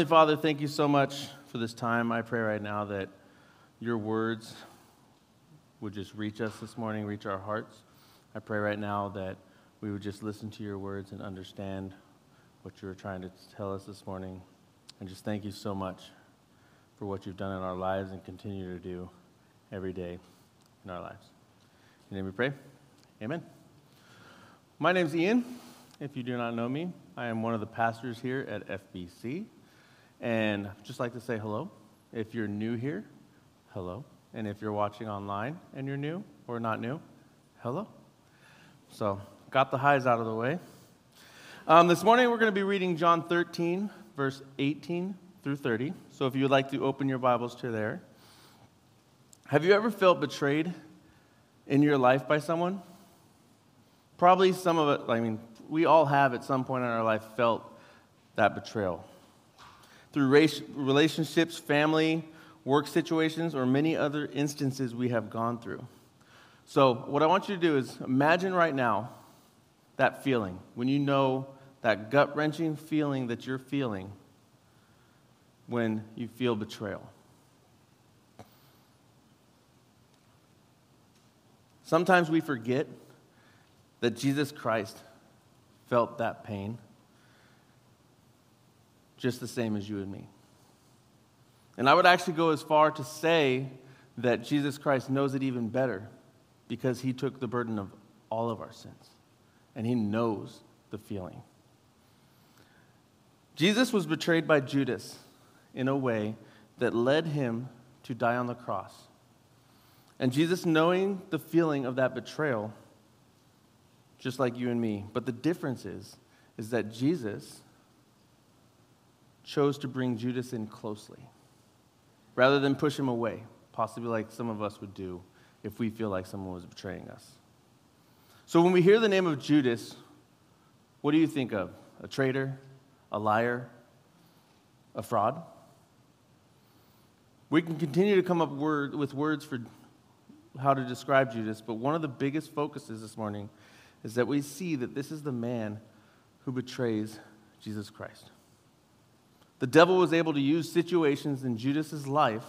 Heavenly Father, thank you so much for this time. I pray right now that your words would just reach us this morning, reach our hearts. I pray right now that we would just listen to your words and understand what you were trying to tell us this morning. And just thank you so much for what you've done in our lives and continue to do every day in our lives. In your name we pray. Amen. My name's Ian. If you do not know me, I am one of the pastors here at FBC. And I'd just like to say hello. If you're new here, hello. And if you're watching online and you're new or not new, hello. So, got the highs out of the way. Um, this morning we're going to be reading John 13, verse 18 through 30. So, if you would like to open your Bibles to there. Have you ever felt betrayed in your life by someone? Probably some of it, I mean, we all have at some point in our life felt that betrayal. Through race, relationships, family, work situations, or many other instances we have gone through. So, what I want you to do is imagine right now that feeling when you know that gut wrenching feeling that you're feeling when you feel betrayal. Sometimes we forget that Jesus Christ felt that pain just the same as you and me. And I would actually go as far to say that Jesus Christ knows it even better because he took the burden of all of our sins and he knows the feeling. Jesus was betrayed by Judas in a way that led him to die on the cross. And Jesus, knowing the feeling of that betrayal, just like you and me, but the difference is, is that Jesus chose to bring Judas in closely rather than push him away, possibly like some of us would do if we feel like someone was betraying us. So when we hear the name of Judas, what do you think of? A traitor? A liar? A fraud? We can continue to come up word, with words for how to describe Judas, but one of the biggest focuses this morning is that we see that this is the man who betrays Jesus Christ. The devil was able to use situations in Judas's life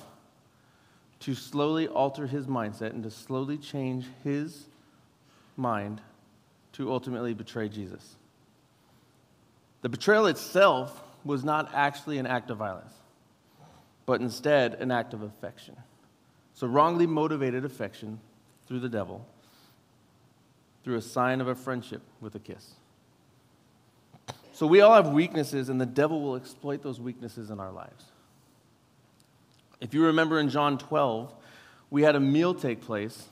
to slowly alter his mindset and to slowly change his mind to ultimately betray Jesus. The betrayal itself was not actually an act of violence, but instead an act of affection. So, wrongly motivated affection through the devil, through a sign of a friendship with a kiss. So we all have weaknesses, and the devil will exploit those weaknesses in our lives. If you remember in John 12, we had a meal take place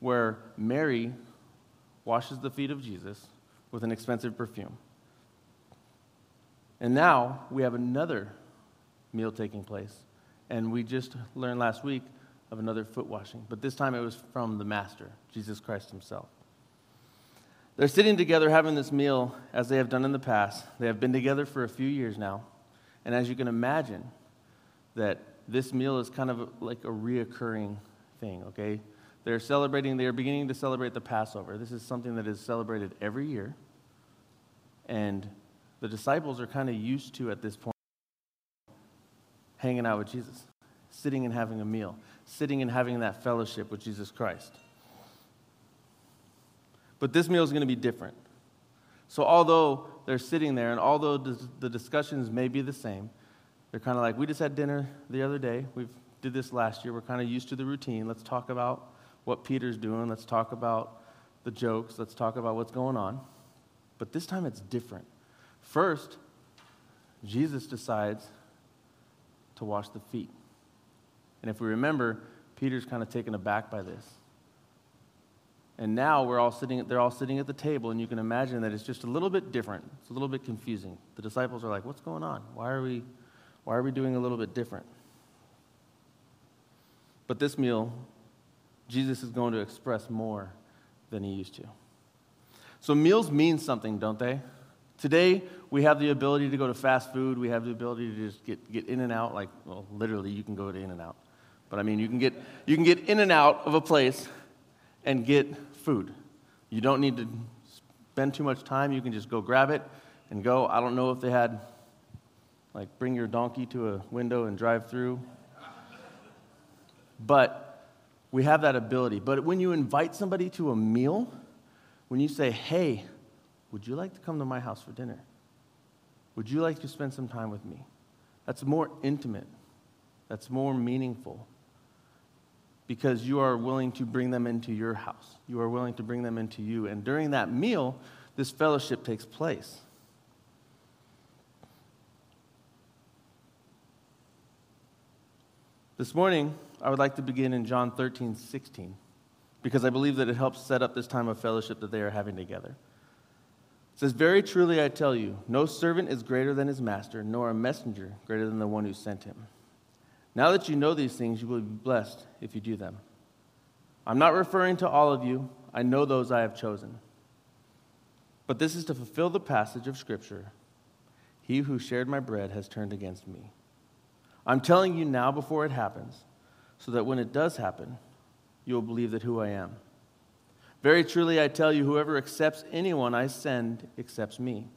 where Mary washes the feet of Jesus with an expensive perfume. And now we have another meal taking place. And we just learned last week of another foot washing, but this time it was from the Master, Jesus Christ Himself. They're sitting together having this meal as they have done in the past. They have been together for a few years now. And as you can imagine, that this meal is kind of like a reoccurring thing, okay? They're celebrating, they are beginning to celebrate the Passover. This is something that is celebrated every year. And the disciples are kind of used to at this point hanging out with Jesus, sitting and having a meal, sitting and having that fellowship with Jesus Christ. But this meal is going to be different. So, although they're sitting there and although the discussions may be the same, they're kind of like, we just had dinner the other day. We did this last year. We're kind of used to the routine. Let's talk about what Peter's doing. Let's talk about the jokes. Let's talk about what's going on. But this time it's different. First, Jesus decides to wash the feet. And if we remember, Peter's kind of taken aback by this. And now we're all sitting, they're all sitting at the table, and you can imagine that it's just a little bit different. It's a little bit confusing. The disciples are like, what's going on? Why are we, why are we doing a little bit different? But this meal, Jesus is going to express more than he used to. So meals mean something, don't they? Today, we have the ability to go to fast food. We have the ability to just get, get in and out. Like, well, literally, you can go to In-N-Out. But I mean, you can, get, you can get in and out of a place and get food. You don't need to spend too much time. You can just go grab it and go. I don't know if they had like bring your donkey to a window and drive through. But we have that ability. But when you invite somebody to a meal, when you say, hey, would you like to come to my house for dinner? Would you like to spend some time with me? That's more intimate. That's more meaningful. Because you are willing to bring them into your house. You are willing to bring them into you. And during that meal, this fellowship takes place. This morning, I would like to begin in John 13, 16, because I believe that it helps set up this time of fellowship that they are having together. It says, Very truly I tell you, no servant is greater than his master, nor a messenger greater than the one who sent him. Now that you know these things, you will be blessed if you do them. I'm not referring to all of you, I know those I have chosen. But this is to fulfill the passage of Scripture He who shared my bread has turned against me. I'm telling you now before it happens, so that when it does happen, you will believe that who I am. Very truly, I tell you, whoever accepts anyone I send accepts me.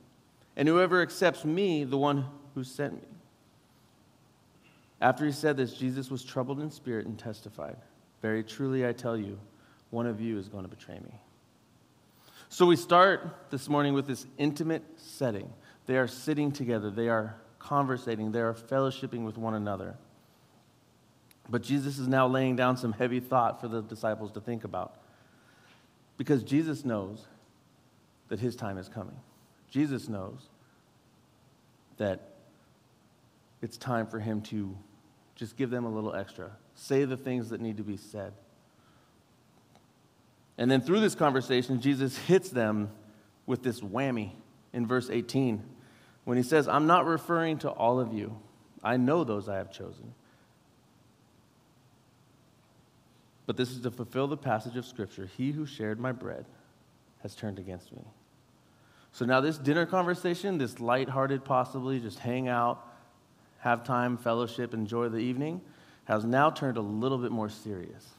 And whoever accepts me, the one who sent me. After he said this, Jesus was troubled in spirit and testified, Very truly, I tell you, one of you is going to betray me. So we start this morning with this intimate setting. They are sitting together, they are conversating, they are fellowshipping with one another. But Jesus is now laying down some heavy thought for the disciples to think about. Because Jesus knows that his time is coming. Jesus knows that it's time for him to just give them a little extra, say the things that need to be said. And then through this conversation, Jesus hits them with this whammy in verse 18 when he says, I'm not referring to all of you. I know those I have chosen. But this is to fulfill the passage of Scripture He who shared my bread has turned against me. So now, this dinner conversation, this light-hearted, possibly just hang out, have time, fellowship, enjoy the evening, has now turned a little bit more serious.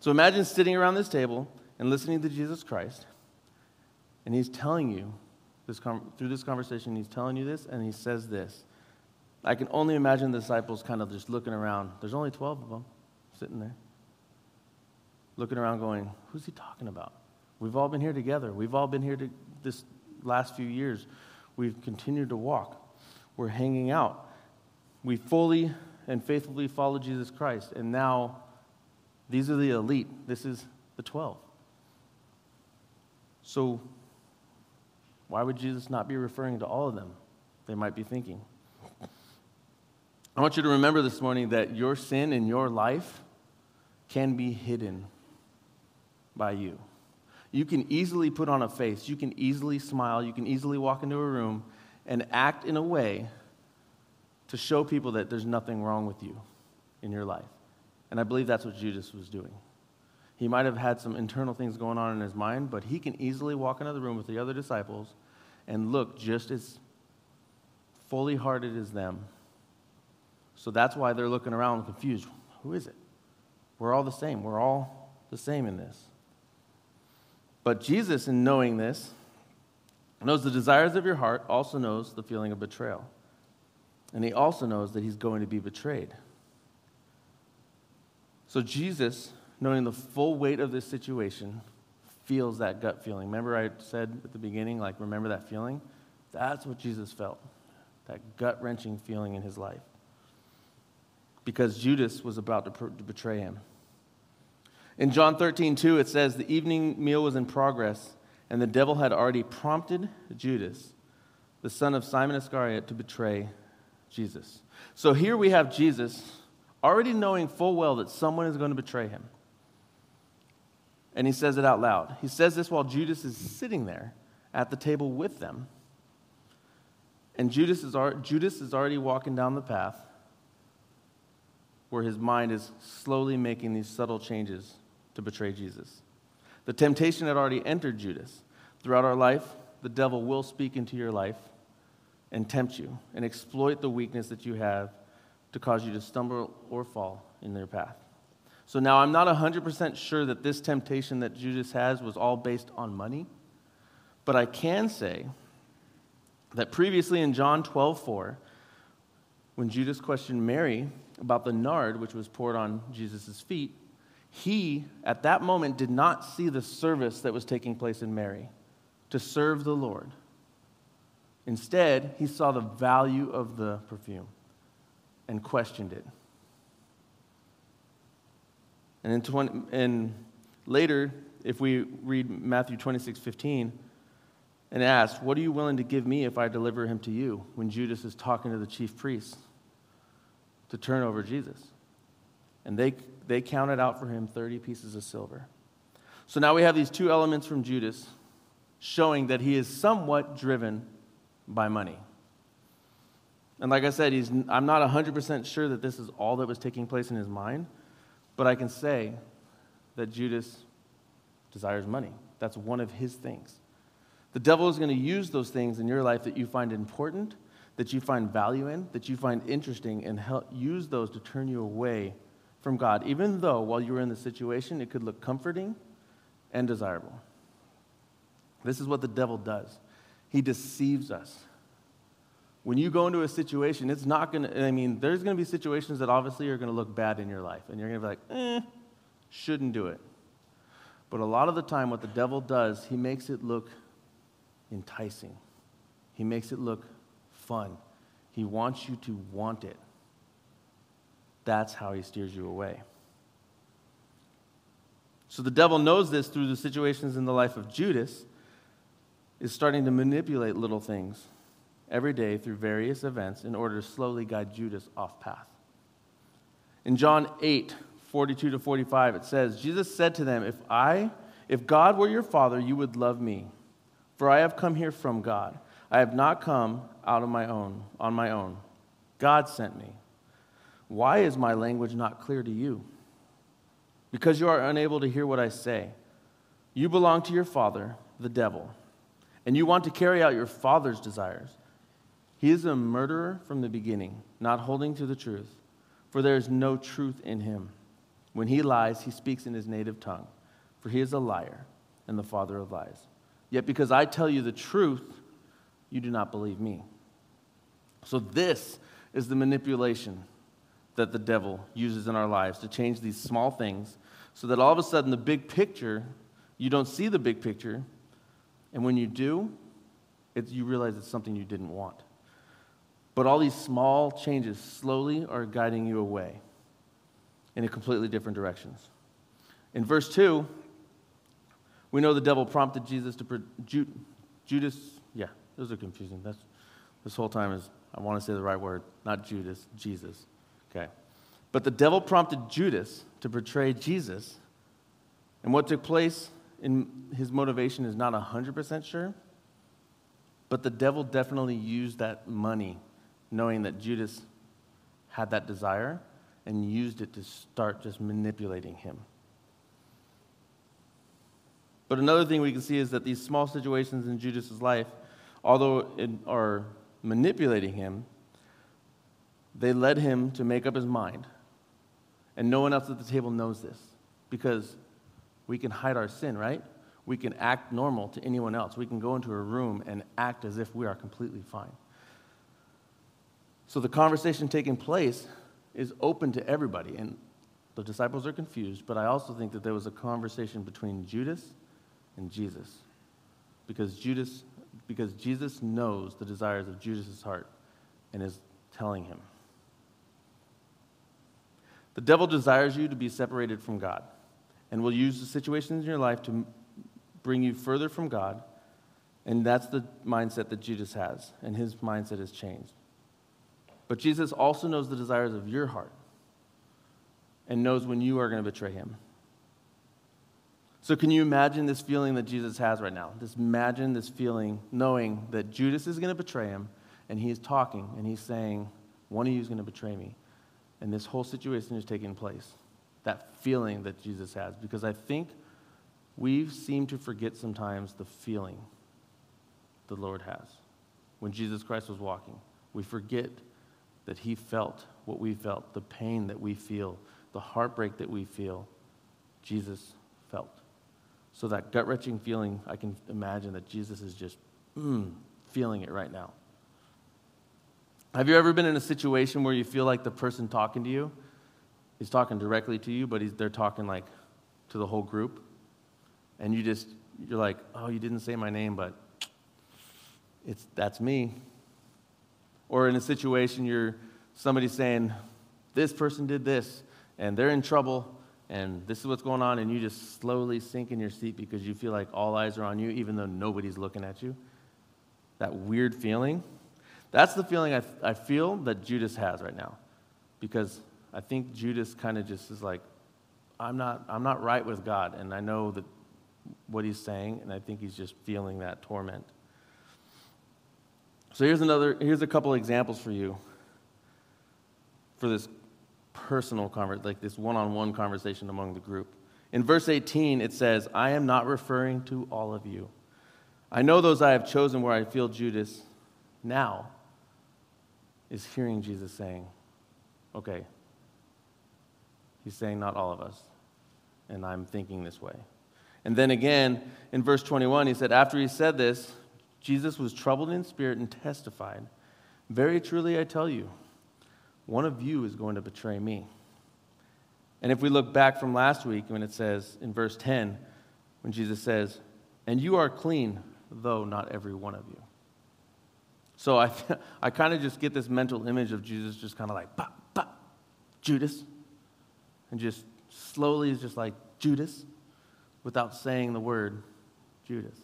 So imagine sitting around this table and listening to Jesus Christ, and he's telling you this through this conversation, he's telling you this, and he says this. I can only imagine the disciples kind of just looking around. There's only 12 of them sitting there, looking around, going, Who's he talking about? We've all been here together. We've all been here to, this last few years. We've continued to walk. We're hanging out. We fully and faithfully follow Jesus Christ. And now, these are the elite. This is the 12. So, why would Jesus not be referring to all of them? They might be thinking. I want you to remember this morning that your sin in your life can be hidden by you. You can easily put on a face, you can easily smile, you can easily walk into a room and act in a way to show people that there's nothing wrong with you in your life. And I believe that's what Judas was doing. He might have had some internal things going on in his mind, but he can easily walk into the room with the other disciples and look just as fully hearted as them. So that's why they're looking around confused. Who is it? We're all the same. We're all the same in this. But Jesus, in knowing this, knows the desires of your heart, also knows the feeling of betrayal. And he also knows that he's going to be betrayed. So Jesus knowing the full weight of this situation, feels that gut feeling. Remember, I said at the beginning, like, remember that feeling? That's what Jesus felt that gut wrenching feeling in his life. Because Judas was about to, to betray him. In John 13, 2, it says, The evening meal was in progress, and the devil had already prompted Judas, the son of Simon Iscariot, to betray Jesus. So here we have Jesus already knowing full well that someone is going to betray him and he says it out loud. He says this while Judas is sitting there at the table with them. And Judas is, Judas is already walking down the path where his mind is slowly making these subtle changes to betray Jesus. The temptation had already entered Judas. Throughout our life, the devil will speak into your life and tempt you and exploit the weakness that you have to cause you to stumble or fall in their path. So now I'm not 100% sure that this temptation that Judas has was all based on money, but I can say that previously in John 12 4, when Judas questioned Mary about the nard which was poured on Jesus' feet, he, at that moment, did not see the service that was taking place in Mary to serve the Lord. Instead, he saw the value of the perfume and questioned it. And, in 20, and later, if we read Matthew 26 15, and asked, What are you willing to give me if I deliver him to you? when Judas is talking to the chief priests to turn over Jesus. And they, they counted out for him 30 pieces of silver. So now we have these two elements from Judas showing that he is somewhat driven by money. And like I said, he's, I'm not 100% sure that this is all that was taking place in his mind, but I can say that Judas desires money. That's one of his things. The devil is going to use those things in your life that you find important, that you find value in, that you find interesting, and help use those to turn you away from God, even though while you were in the situation, it could look comforting and desirable. This is what the devil does he deceives us. When you go into a situation, it's not going to, I mean, there's going to be situations that obviously are going to look bad in your life, and you're going to be like, eh, shouldn't do it. But a lot of the time, what the devil does, he makes it look enticing. He makes it look fun. He wants you to want it. That's how he steers you away. So the devil knows this through the situations in the life of Judas, is starting to manipulate little things every day through various events in order to slowly guide Judas off path. In John 8, 42 to 45, it says, Jesus said to them, If I, if God were your father, you would love me for I have come here from God. I have not come out of my own, on my own. God sent me. Why is my language not clear to you? Because you are unable to hear what I say. You belong to your father, the devil, and you want to carry out your father's desires. He is a murderer from the beginning, not holding to the truth, for there is no truth in him. When he lies, he speaks in his native tongue, for he is a liar and the father of lies. Yet because I tell you the truth, you do not believe me. So, this is the manipulation that the devil uses in our lives to change these small things so that all of a sudden the big picture, you don't see the big picture. And when you do, you realize it's something you didn't want. But all these small changes slowly are guiding you away in a completely different directions. In verse 2, we know the devil prompted Jesus to, Ju, Judas, yeah, those are confusing. That's, this whole time is, I want to say the right word, not Judas, Jesus. Okay. But the devil prompted Judas to betray Jesus. And what took place in his motivation is not 100% sure. But the devil definitely used that money, knowing that Judas had that desire, and used it to start just manipulating him. But another thing we can see is that these small situations in Judas' life, although it are manipulating him, they led him to make up his mind. And no one else at the table knows this because we can hide our sin, right? We can act normal to anyone else. We can go into a room and act as if we are completely fine. So the conversation taking place is open to everybody. And the disciples are confused, but I also think that there was a conversation between Judas and Jesus. Because Judas because Jesus knows the desires of Judas's heart and is telling him. The devil desires you to be separated from God and will use the situations in your life to bring you further from God. And that's the mindset that Judas has, and his mindset has changed. But Jesus also knows the desires of your heart and knows when you are going to betray him. So, can you imagine this feeling that Jesus has right now? Just imagine this feeling knowing that Judas is going to betray him, and he is talking, and he's saying, One of you is going to betray me. And this whole situation is taking place. That feeling that Jesus has. Because I think we seem to forget sometimes the feeling the Lord has. When Jesus Christ was walking, we forget that he felt what we felt, the pain that we feel, the heartbreak that we feel. Jesus felt. So that gut wrenching feeling, I can imagine that Jesus is just mm, feeling it right now. Have you ever been in a situation where you feel like the person talking to you is talking directly to you, but they're talking like to the whole group? And you just, you're like, oh, you didn't say my name, but it's, that's me. Or in a situation, you're somebody saying, this person did this, and they're in trouble, and this is what's going on, and you just slowly sink in your seat because you feel like all eyes are on you, even though nobody's looking at you. That weird feeling. That's the feeling I, I feel that Judas has right now. Because I think Judas kind of just is like, I'm not, I'm not right with God. And I know that what he's saying, and I think he's just feeling that torment. So here's another, here's a couple examples for you for this personal conversation, like this one-on-one conversation among the group. In verse 18, it says, I am not referring to all of you. I know those I have chosen where I feel Judas now is hearing Jesus saying, okay, he's saying not all of us, and I'm thinking this way. And then again, in verse 21, he said, After he said this, Jesus was troubled in spirit and testified, Very truly I tell you, one of you is going to betray me. And if we look back from last week, when it says in verse 10, when Jesus says, And you are clean, though not every one of you. So I, I kind of just get this mental image of Jesus just kind of like, Judas. And just slowly is just like, Judas, without saying the word Judas.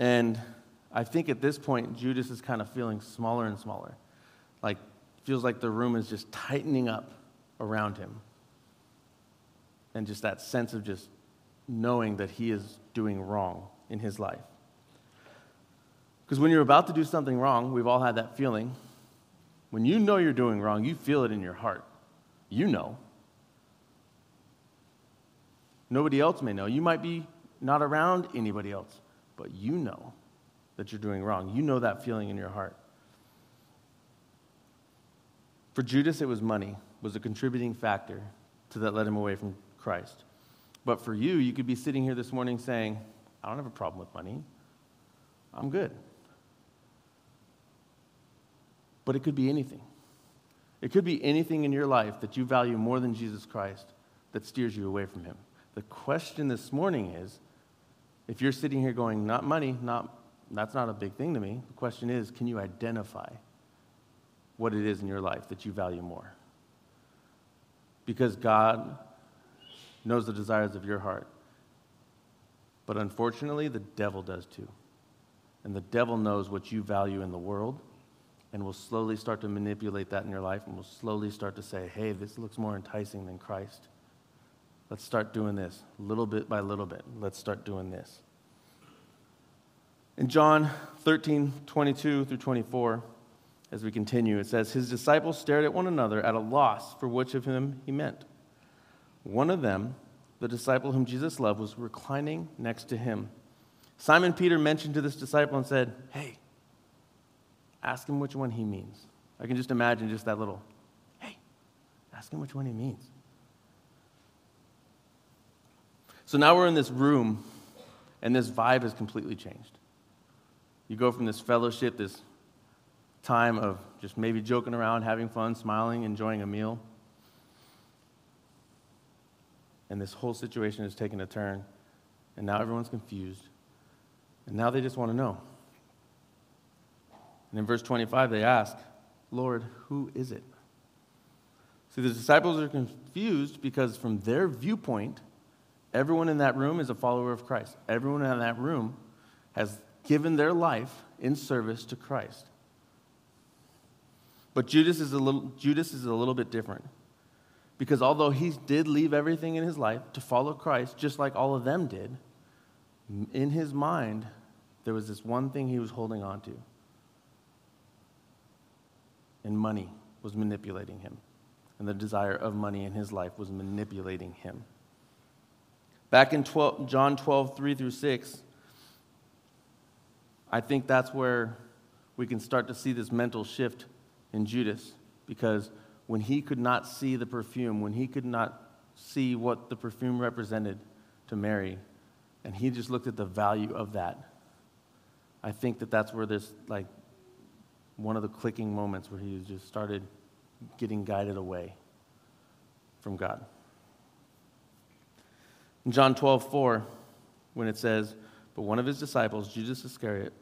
And I think at this point, Judas is kind of feeling smaller and smaller. Like, feels like the room is just tightening up around him. And just that sense of just knowing that he is doing wrong in his life. Because when you're about to do something wrong, we've all had that feeling. When you know you're doing wrong, you feel it in your heart. You know. Nobody else may know. You might be not around anybody else, but you know that you're doing wrong. You know that feeling in your heart. For Judas, it was money, was a contributing factor to that led him away from Christ. But for you, you could be sitting here this morning saying, I don't have a problem with money. I'm good. But it could be anything. It could be anything in your life that you value more than Jesus Christ that steers you away from Him. The question this morning is if you're sitting here going, not money, not, that's not a big thing to me, the question is, can you identify what it is in your life that you value more? Because God knows the desires of your heart. But unfortunately, the devil does too. And the devil knows what you value in the world and we'll slowly start to manipulate that in your life and we'll slowly start to say, hey, this looks more enticing than Christ. Let's start doing this little bit by little bit. Let's start doing this. In John 13, 22 through 24, as we continue, it says, His disciples stared at one another at a loss for which of him he meant. One of them, the disciple whom Jesus loved, was reclining next to him. Simon Peter mentioned to this disciple and said, Hey, ask him which one he means. I can just imagine just that little, hey, ask him which one he means. So now we're in this room, and this vibe has completely changed. You go from this fellowship, this time of just maybe joking around, having fun, smiling, enjoying a meal. And this whole situation has taken a turn, and now everyone's confused. And now they just want to know. And in verse 25, they ask, Lord, who is it? See, the disciples are confused because, from their viewpoint, everyone in that room is a follower of Christ. Everyone in that room has given their life in service to Christ. But Judas is a little, Judas is a little bit different. Because although he did leave everything in his life to follow Christ, just like all of them did, in his mind, there was this one thing he was holding on to. And money was manipulating him. And the desire of money in his life was manipulating him. Back in 12, John 12, 3 through 6, I think that's where we can start to see this mental shift in Judas. Because when he could not see the perfume, when he could not see what the perfume represented to Mary, and he just looked at the value of that, I think that that's where this, like, one of the clicking moments where he just started getting guided away from God. In John 12, 4, when it says, But one of his disciples, Judas Iscariot,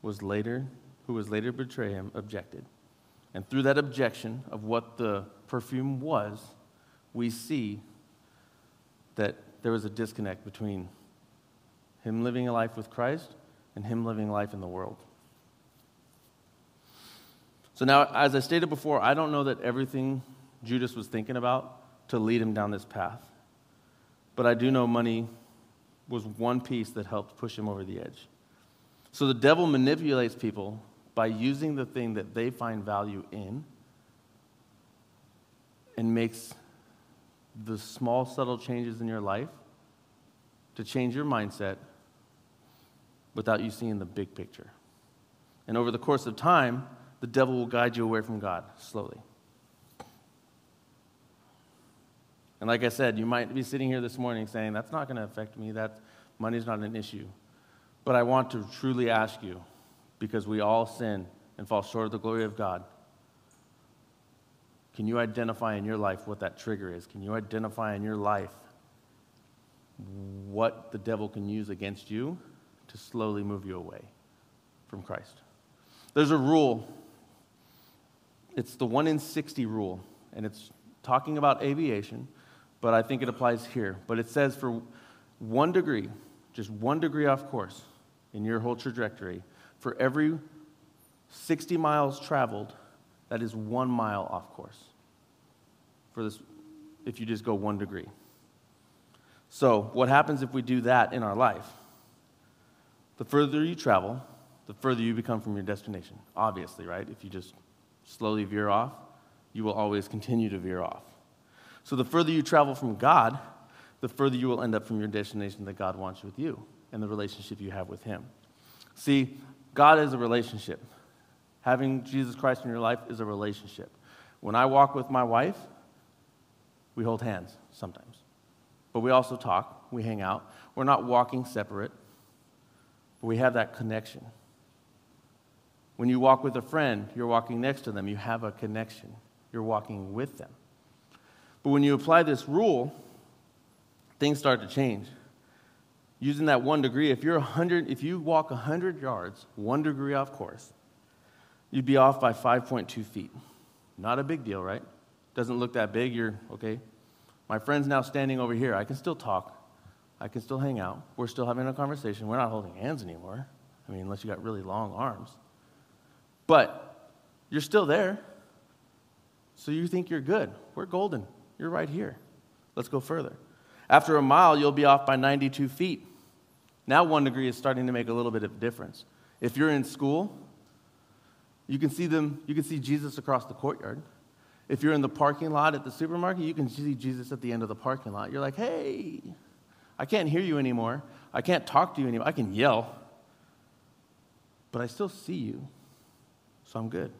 was later, who was later to betray him, objected. And through that objection of what the perfume was, we see that there was a disconnect between him living a life with Christ and him living life in the world. So now, as I stated before, I don't know that everything Judas was thinking about to lead him down this path. But I do know money was one piece that helped push him over the edge. So the devil manipulates people by using the thing that they find value in and makes the small, subtle changes in your life to change your mindset without you seeing the big picture. And over the course of time, the devil will guide you away from God slowly. And like I said, you might be sitting here this morning saying, That's not going to affect me. That money's not an issue. But I want to truly ask you, because we all sin and fall short of the glory of God. Can you identify in your life what that trigger is? Can you identify in your life what the devil can use against you to slowly move you away from Christ? There's a rule. It's the 1 in 60 rule, and it's talking about aviation, but I think it applies here. But it says for one degree, just one degree off course in your whole trajectory, for every 60 miles traveled, that is one mile off course. For this, if you just go one degree. So, what happens if we do that in our life? The further you travel, the further you become from your destination. Obviously, right? If you just slowly veer off, you will always continue to veer off. So, the further you travel from God, the further you will end up from your destination that God wants with you and the relationship you have with Him. See, God is a relationship. Having Jesus Christ in your life is a relationship. When I walk with my wife, we hold hands sometimes. But we also talk, we hang out. We're not walking separate, but we have that connection. When you walk with a friend, you're walking next to them, you have a connection. You're walking with them. But when you apply this rule, things start to change. Using that one degree, if you're 100, if you walk 100 yards, one degree off course, you'd be off by 5.2 feet. Not a big deal, right? Doesn't look that big. You're okay. My friend's now standing over here. I can still talk. I can still hang out. We're still having a conversation. We're not holding hands anymore. I mean, unless you got really long arms. But you're still there. So you think you're good. We're golden. You're right here. Let's go further. After a mile, you'll be off by 92 feet. Now, one degree is starting to make a little bit of difference. If you're in school, you can see them, you can see Jesus across the courtyard. If you're in the parking lot at the supermarket, you can see Jesus at the end of the parking lot. You're like, hey, I can't hear you anymore. I can't talk to you anymore. I can yell, but I still see you, so I'm good.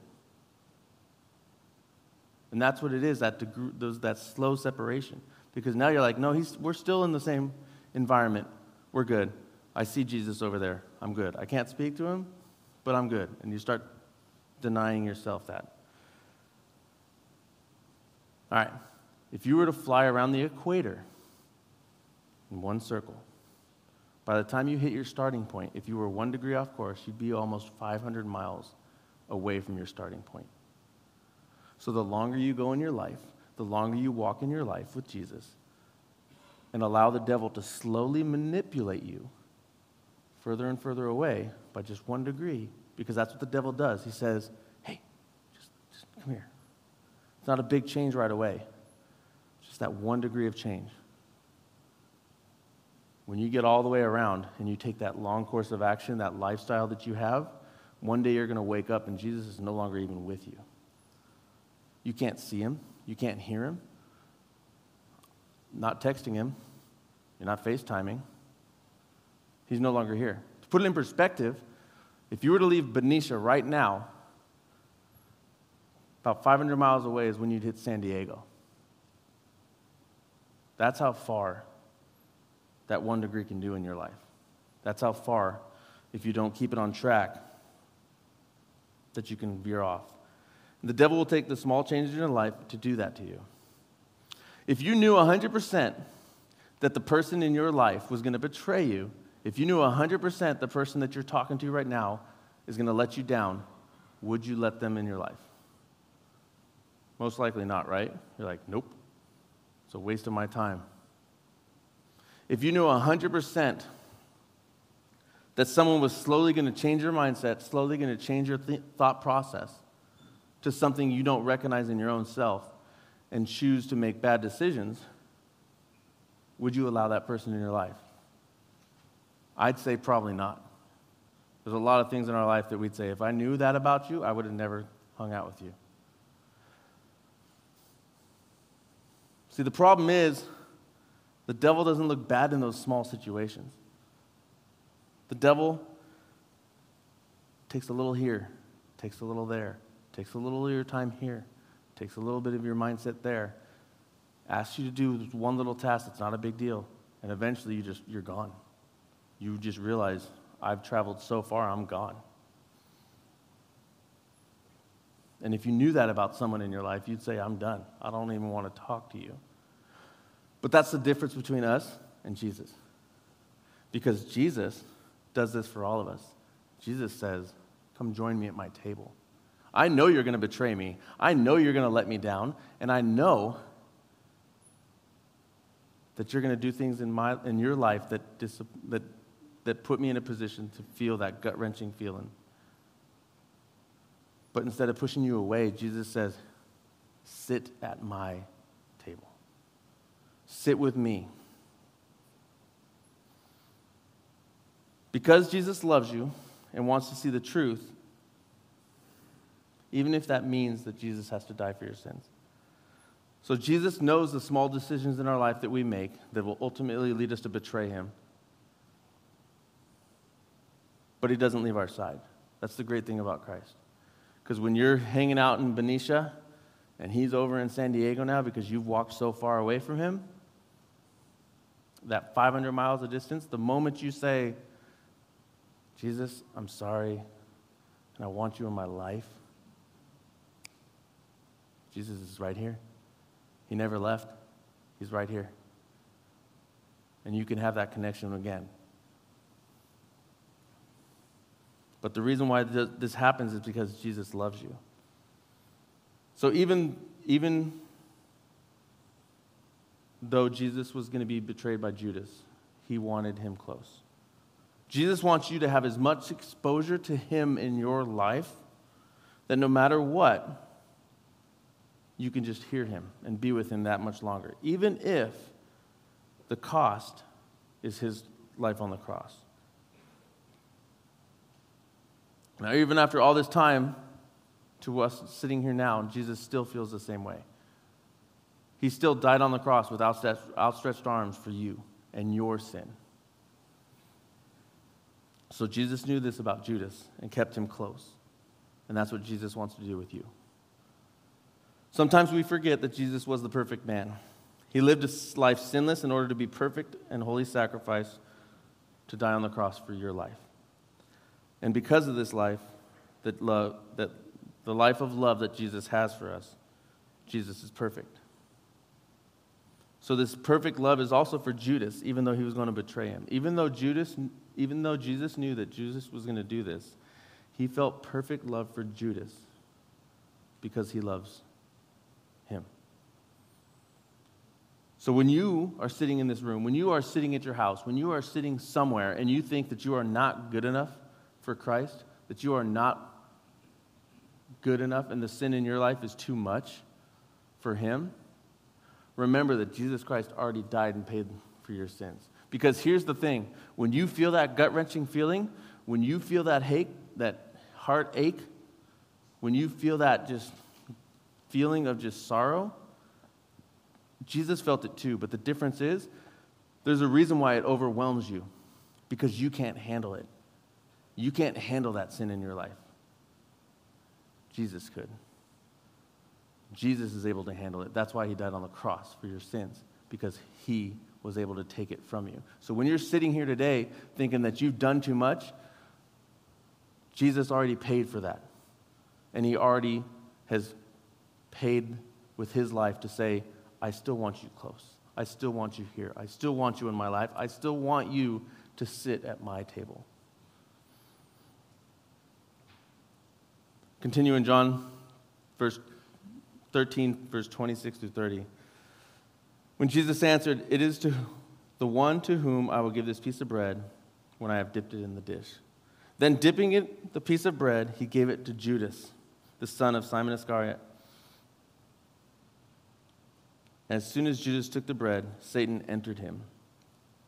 And that's what it is, that, those, that slow separation. Because now you're like, no, he's, we're still in the same environment. We're good. I see Jesus over there. I'm good. I can't speak to him, but I'm good. And you start denying yourself that. All right. If you were to fly around the equator in one circle, by the time you hit your starting point, if you were one degree off course, you'd be almost 500 miles away from your starting point. So the longer you go in your life, the longer you walk in your life with Jesus, and allow the devil to slowly manipulate you further and further away by just one degree, because that's what the devil does. He says, hey, just, just come here. It's not a big change right away, just that one degree of change. When you get all the way around and you take that long course of action, that lifestyle that you have, one day you're going to wake up and Jesus is no longer even with you. You can't see him, you can't hear him, not texting him, you're not FaceTiming. He's no longer here. To put it in perspective, if you were to leave Benicia right now, about 500 miles away is when you'd hit San Diego. That's how far that one degree can do in your life. That's how far, if you don't keep it on track, that you can veer off. The devil will take the small changes in your life to do that to you. If you knew 100% that the person in your life was going to betray you, if you knew 100% the person that you're talking to right now is going to let you down, would you let them in your life? Most likely not, right? You're like, nope. It's a waste of my time. If you knew 100% that someone was slowly going to change your mindset, slowly going to change your th- thought process to something you don't recognize in your own self and choose to make bad decisions, would you allow that person in your life? I'd say probably not. There's a lot of things in our life that we'd say, if I knew that about you, I would have never hung out with you. See, the problem is the devil doesn't look bad in those small situations. The devil takes a little here, takes a little there, takes a little of your time here, takes a little bit of your mindset there, asks you to do one little task that's not a big deal, and eventually you just you're gone. You just realize I've traveled so far, I'm gone. And if you knew that about someone in your life, you'd say, I'm done. I don't even want to talk to you. But that's the difference between us and Jesus. Because Jesus does this for all of us. Jesus says, Come join me at my table. I know you're going to betray me. I know you're going to let me down. And I know that you're going to do things in, my, in your life that, dis, that, that put me in a position to feel that gut wrenching feeling. But instead of pushing you away, Jesus says, Sit at my table. Sit with me. Because Jesus loves you and wants to see the truth, even if that means that Jesus has to die for your sins. So Jesus knows the small decisions in our life that we make that will ultimately lead us to betray him. But he doesn't leave our side. That's the great thing about Christ. Because when you're hanging out in Benicia and he's over in San Diego now because you've walked so far away from him, that 500 miles of distance, the moment you say, Jesus, I'm sorry, and I want you in my life, Jesus is right here. He never left, He's right here. And you can have that connection again. But the reason why this happens is because Jesus loves you. So even, even though Jesus was going to be betrayed by Judas, he wanted him close. Jesus wants you to have as much exposure to him in your life that no matter what, you can just hear him and be with him that much longer, even if the cost is his life on the cross. Now, even after all this time, to us sitting here now, Jesus still feels the same way. He still died on the cross with outstretched arms for you and your sin. So Jesus knew this about Judas and kept him close. And that's what Jesus wants to do with you. Sometimes we forget that Jesus was the perfect man. He lived a life sinless in order to be perfect and holy sacrifice to die on the cross for your life. And because of this life, that love, that the life of love that Jesus has for us, Jesus is perfect. So this perfect love is also for Judas, even though he was going to betray him. Even though Judas, even though Jesus knew that Jesus was going to do this, he felt perfect love for Judas because he loves him. So when you are sitting in this room, when you are sitting at your house, when you are sitting somewhere and you think that you are not good enough for Christ, that you are not good enough and the sin in your life is too much for him, remember that Jesus Christ already died and paid for your sins. Because here's the thing when you feel that gut wrenching feeling, when you feel that hate, that heart ache, when you feel that just feeling of just sorrow, Jesus felt it too. But the difference is there's a reason why it overwhelms you because you can't handle it. You can't handle that sin in your life. Jesus could. Jesus is able to handle it. That's why he died on the cross for your sins, because he was able to take it from you. So when you're sitting here today thinking that you've done too much, Jesus already paid for that. And he already has paid with his life to say, I still want you close. I still want you here. I still want you in my life. I still want you to sit at my table. Continue in John verse 13, verse 26 through 30. When Jesus answered, It is to the one to whom I will give this piece of bread when I have dipped it in the dish. Then, dipping it, the piece of bread, he gave it to Judas, the son of Simon Iscariot. As soon as Judas took the bread, Satan entered him.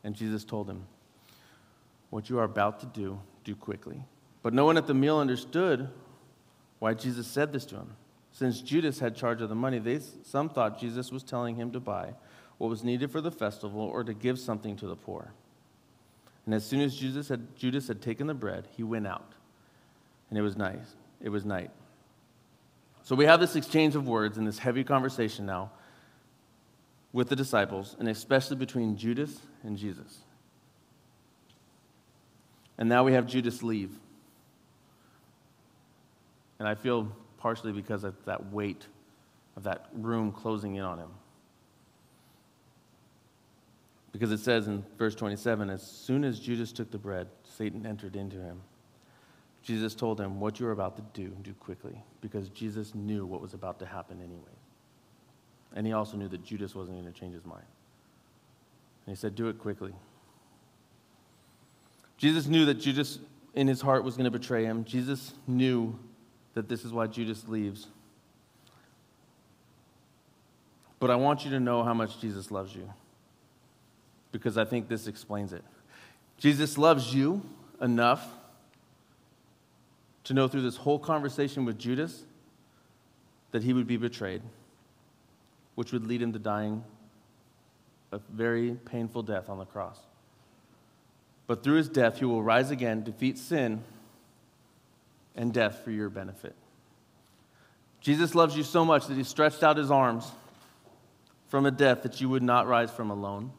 And Jesus told him, What you are about to do, do quickly. But no one at the meal understood why Jesus said this to him. Since Judas had charge of the money, they, some thought Jesus was telling him to buy what was needed for the festival or to give something to the poor. And as soon as Judas had, Judas had taken the bread, he went out. And it was night. It was night. So we have this exchange of words and this heavy conversation now with the disciples, and especially between Judas and Jesus. And now we have Judas leave. And I feel partially because of that weight of that room closing in on him. Because it says in verse 27 as soon as Judas took the bread, Satan entered into him. Jesus told him, What you're about to do, do quickly, because Jesus knew what was about to happen anyway. And he also knew that Judas wasn't going to change his mind. And he said, Do it quickly. Jesus knew that Judas in his heart was going to betray him. Jesus knew that this is why Judas leaves. But I want you to know how much Jesus loves you because I think this explains it. Jesus loves you enough to know through this whole conversation with Judas that he would be betrayed, which would lead him to dying a very painful death on the cross. But through his death, he will rise again, defeat sin and death for your benefit. Jesus loves you so much that he stretched out his arms from a death that you would not rise from alone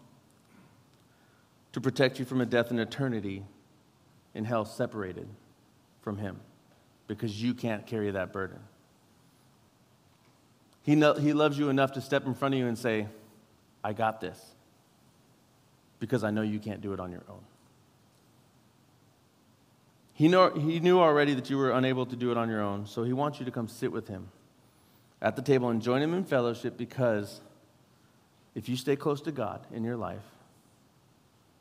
to protect you from a death in eternity in hell separated from Him because you can't carry that burden. He, he loves you enough to step in front of you and say, I got this because I know you can't do it on your own. He, know, he knew already that you were unable to do it on your own, so he wants you to come sit with him at the table and join him in fellowship because if you stay close to God in your life,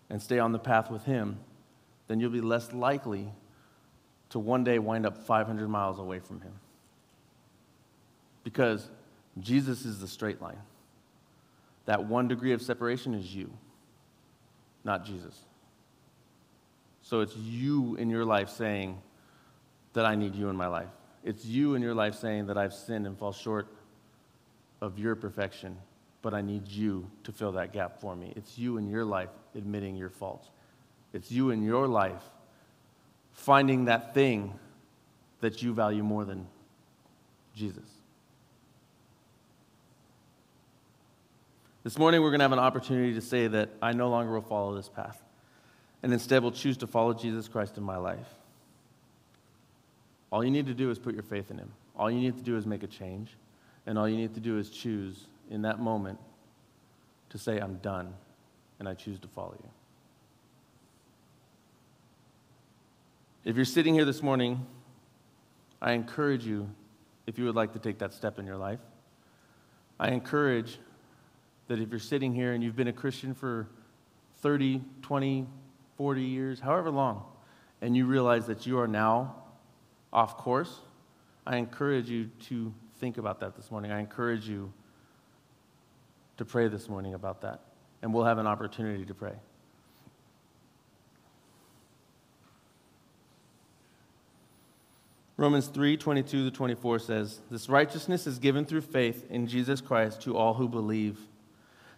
and stay on the path with Him, then you'll be less likely to one day wind up 500 miles away from Him. Because Jesus is the straight line. That one degree of separation is you, not Jesus. So it's you in your life saying that I need you in my life. It's you in your life saying that I've sinned and fall short of your perfection but I need you to fill that gap for me. It's you in your life admitting your faults. It's you in your life finding that thing that you value more than Jesus. This morning, we're going to have an opportunity to say that I no longer will follow this path, and instead will choose to follow Jesus Christ in my life. All you need to do is put your faith in Him. All you need to do is make a change, and all you need to do is choose in that moment to say, I'm done and I choose to follow you. If you're sitting here this morning, I encourage you, if you would like to take that step in your life, I encourage that if you're sitting here and you've been a Christian for 30, 20, 40 years, however long, and you realize that you are now off course, I encourage you to think about that this morning. I encourage you to pray this morning about that, and we'll have an opportunity to pray. Romans 3 22 to 24 says, This righteousness is given through faith in Jesus Christ to all who believe.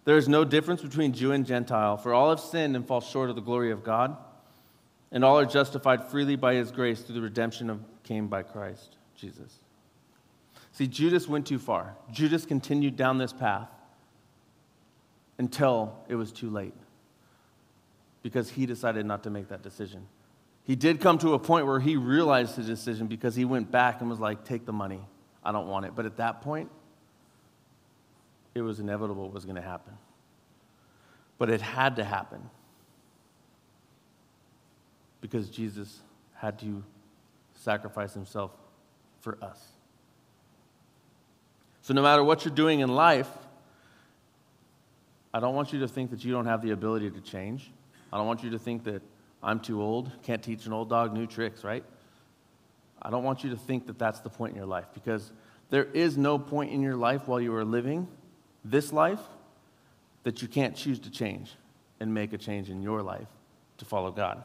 There is no difference between Jew and Gentile, for all have sinned and fall short of the glory of God, and all are justified freely by his grace through the redemption of came by Christ Jesus. See, Judas went too far. Judas continued down this path until it was too late because he decided not to make that decision. He did come to a point where he realized his decision because he went back and was like, Take the money. I don't want it. But at that point, it was inevitable what was going to happen. But it had to happen because Jesus had to sacrifice himself for us. So, no matter what you're doing in life, I don't want you to think that you don't have the ability to change. I don't want you to think that I'm too old, can't teach an old dog new tricks, right? I don't want you to think that that's the point in your life because there is no point in your life while you are living this life that you can't choose to change and make a change in your life to follow God.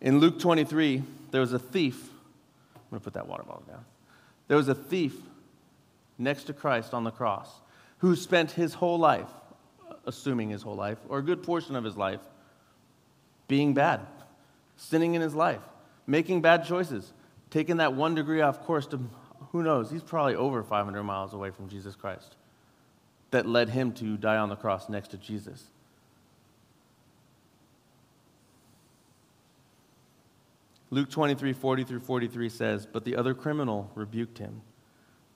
In Luke 23, there was a thief. I'm going to put that water bottle down. There was a thief next to Christ on the cross who spent his whole life, assuming his whole life, or a good portion of his life, being bad, sinning in his life, making bad choices, taking that one degree off course to, who knows, he's probably over 500 miles away from Jesus Christ that led him to die on the cross next to Jesus. Luke 23, 40 through 43 says, But the other criminal rebuked him.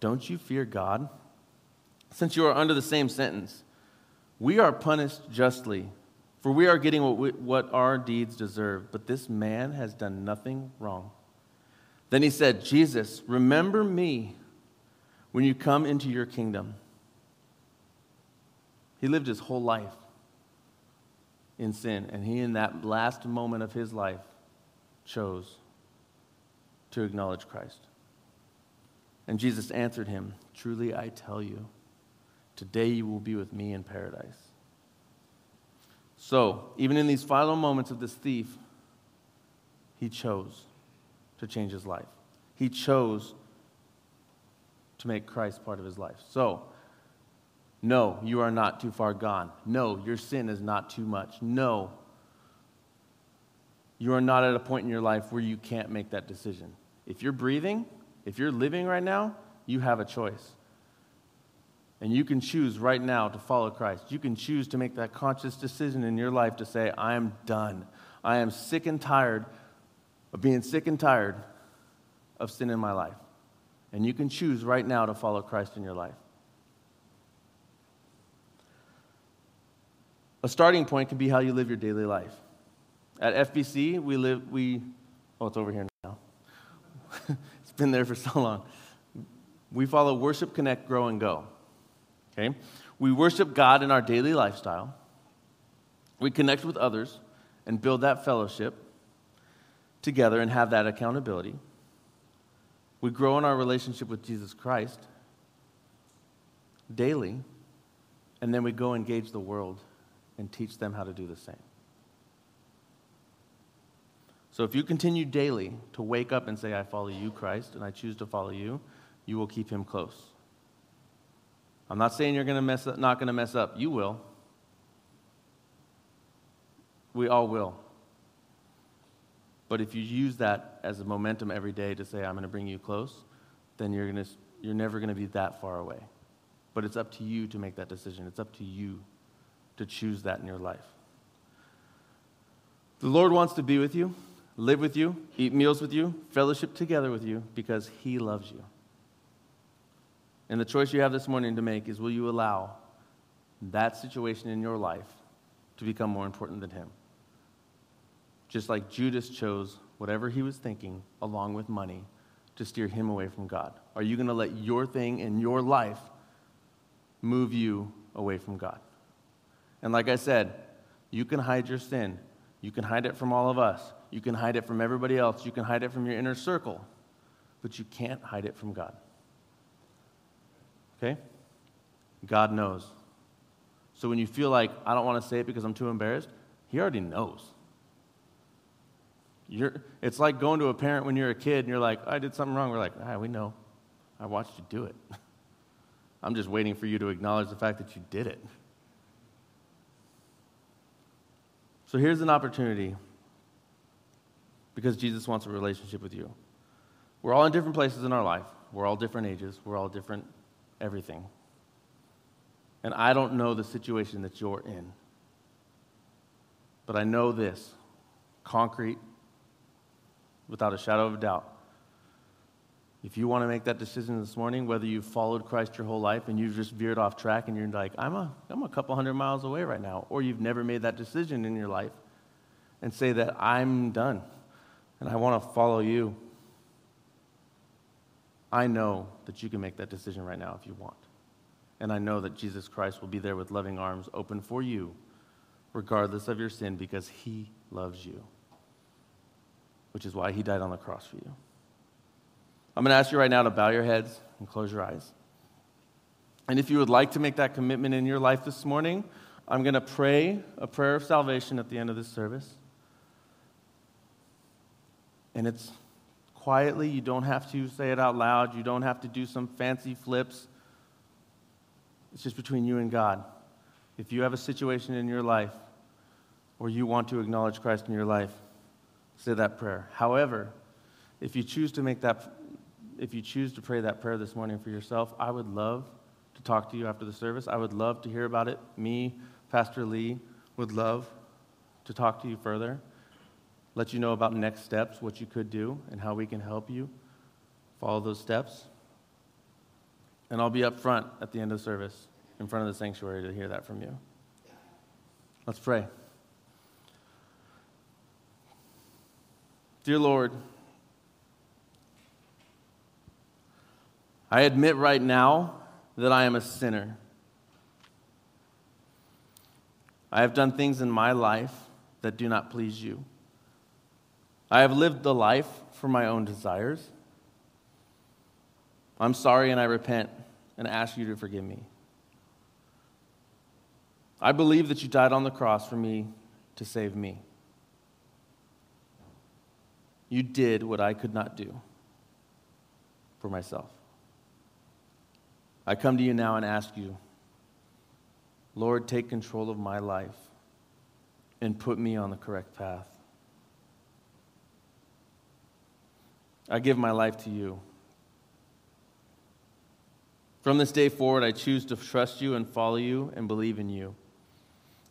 Don't you fear God? Since you are under the same sentence, we are punished justly, for we are getting what, we, what our deeds deserve. But this man has done nothing wrong. Then he said, Jesus, remember me when you come into your kingdom. He lived his whole life in sin, and he, in that last moment of his life, chose to acknowledge Christ. And Jesus answered him, Truly I tell you, today you will be with me in paradise. So, even in these final moments of this thief, he chose to change his life. He chose to make Christ part of his life. So, no, you are not too far gone. No, your sin is not too much. No, you are not at a point in your life where you can't make that decision. If you're breathing, if you're living right now, you have a choice. And you can choose right now to follow Christ. You can choose to make that conscious decision in your life to say, I am done. I am sick and tired of being sick and tired of sin in my life. And you can choose right now to follow Christ in your life. A starting point can be how you live your daily life. At FBC, we live, we, oh, it's over here now. it's been there for so long. We follow worship, connect, grow, and go. Okay? We worship God in our daily lifestyle. We connect with others and build that fellowship together and have that accountability. We grow in our relationship with Jesus Christ daily, and then we go engage the world and teach them how to do the same. So if you continue daily to wake up and say, I follow you, Christ, and I choose to follow you, you will keep him close. I'm not saying you're going to mess up, not going to mess up. You will. We all will. But if you use that as a momentum every day to say, I'm going to bring you close, then you're, going to, you're never going to be that far away. But it's up to you to make that decision. It's up to you to choose that in your life. The Lord wants to be with you live with you, eat meals with you, fellowship together with you because He loves you. And the choice you have this morning to make is will you allow that situation in your life to become more important than Him? Just like Judas chose whatever he was thinking along with money to steer him away from God. Are you going to let your thing in your life move you away from God? And like I said, you can hide your sin, you can hide it from all of us. You can hide it from everybody else. You can hide it from your inner circle. But you can't hide it from God. Okay? God knows. So when you feel like, I don't want to say it because I'm too embarrassed, He already knows. You're, it's like going to a parent when you're a kid and you're like, I did something wrong. We're like, ah, we know. I watched you do it. I'm just waiting for you to acknowledge the fact that you did it. So here's an opportunity because Jesus wants a relationship with you. We're all in different places in our life. We're all different ages. We're all different everything. And I don't know the situation that you're in. But I know this concrete without a shadow of a doubt. If you want to make that decision this morning, whether you've followed Christ your whole life and you've just veered off track and you're like, I'm a, I'm a couple hundred miles away right now, or you've never made that decision in your life and say that I'm done and I want to follow you, I know that you can make that decision right now if you want. And I know that Jesus Christ will be there with loving arms open for you, regardless of your sin, because he loves you, which is why he died on the cross for you. I'm going to ask you right now to bow your heads and close your eyes. And if you would like to make that commitment in your life this morning, I'm going to pray a prayer of salvation at the end of this service. And it's quietly, you don't have to say it out loud, you don't have to do some fancy flips. It's just between you and God. If you have a situation in your life or you want to acknowledge Christ in your life, say that prayer. However, if you choose to make that if you choose to pray that prayer this morning for yourself, I would love to talk to you after the service. I would love to hear about it. Me, Pastor Lee, would love to talk to you further, let you know about next steps, what you could do, and how we can help you follow those steps. And I'll be up front at the end of the service in front of the sanctuary to hear that from you. Let's pray. Dear Lord, I admit right now that I am a sinner. I have done things in my life that do not please you. I have lived the life for my own desires. I'm sorry and I repent and ask you to forgive me. I believe that you died on the cross for me to save me. You did what I could not do for myself. I come to you now and ask you, Lord, take control of my life and put me on the correct path. I give my life to you. From this day forward, I choose to trust you and follow you and believe in you.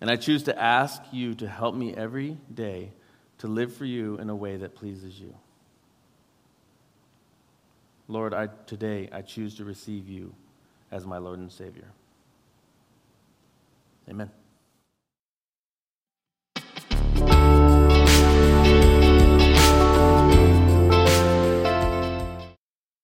And I choose to ask you to help me every day to live for you in a way that pleases you. Lord, I, today I choose to receive you as my Lord and Savior. Amen.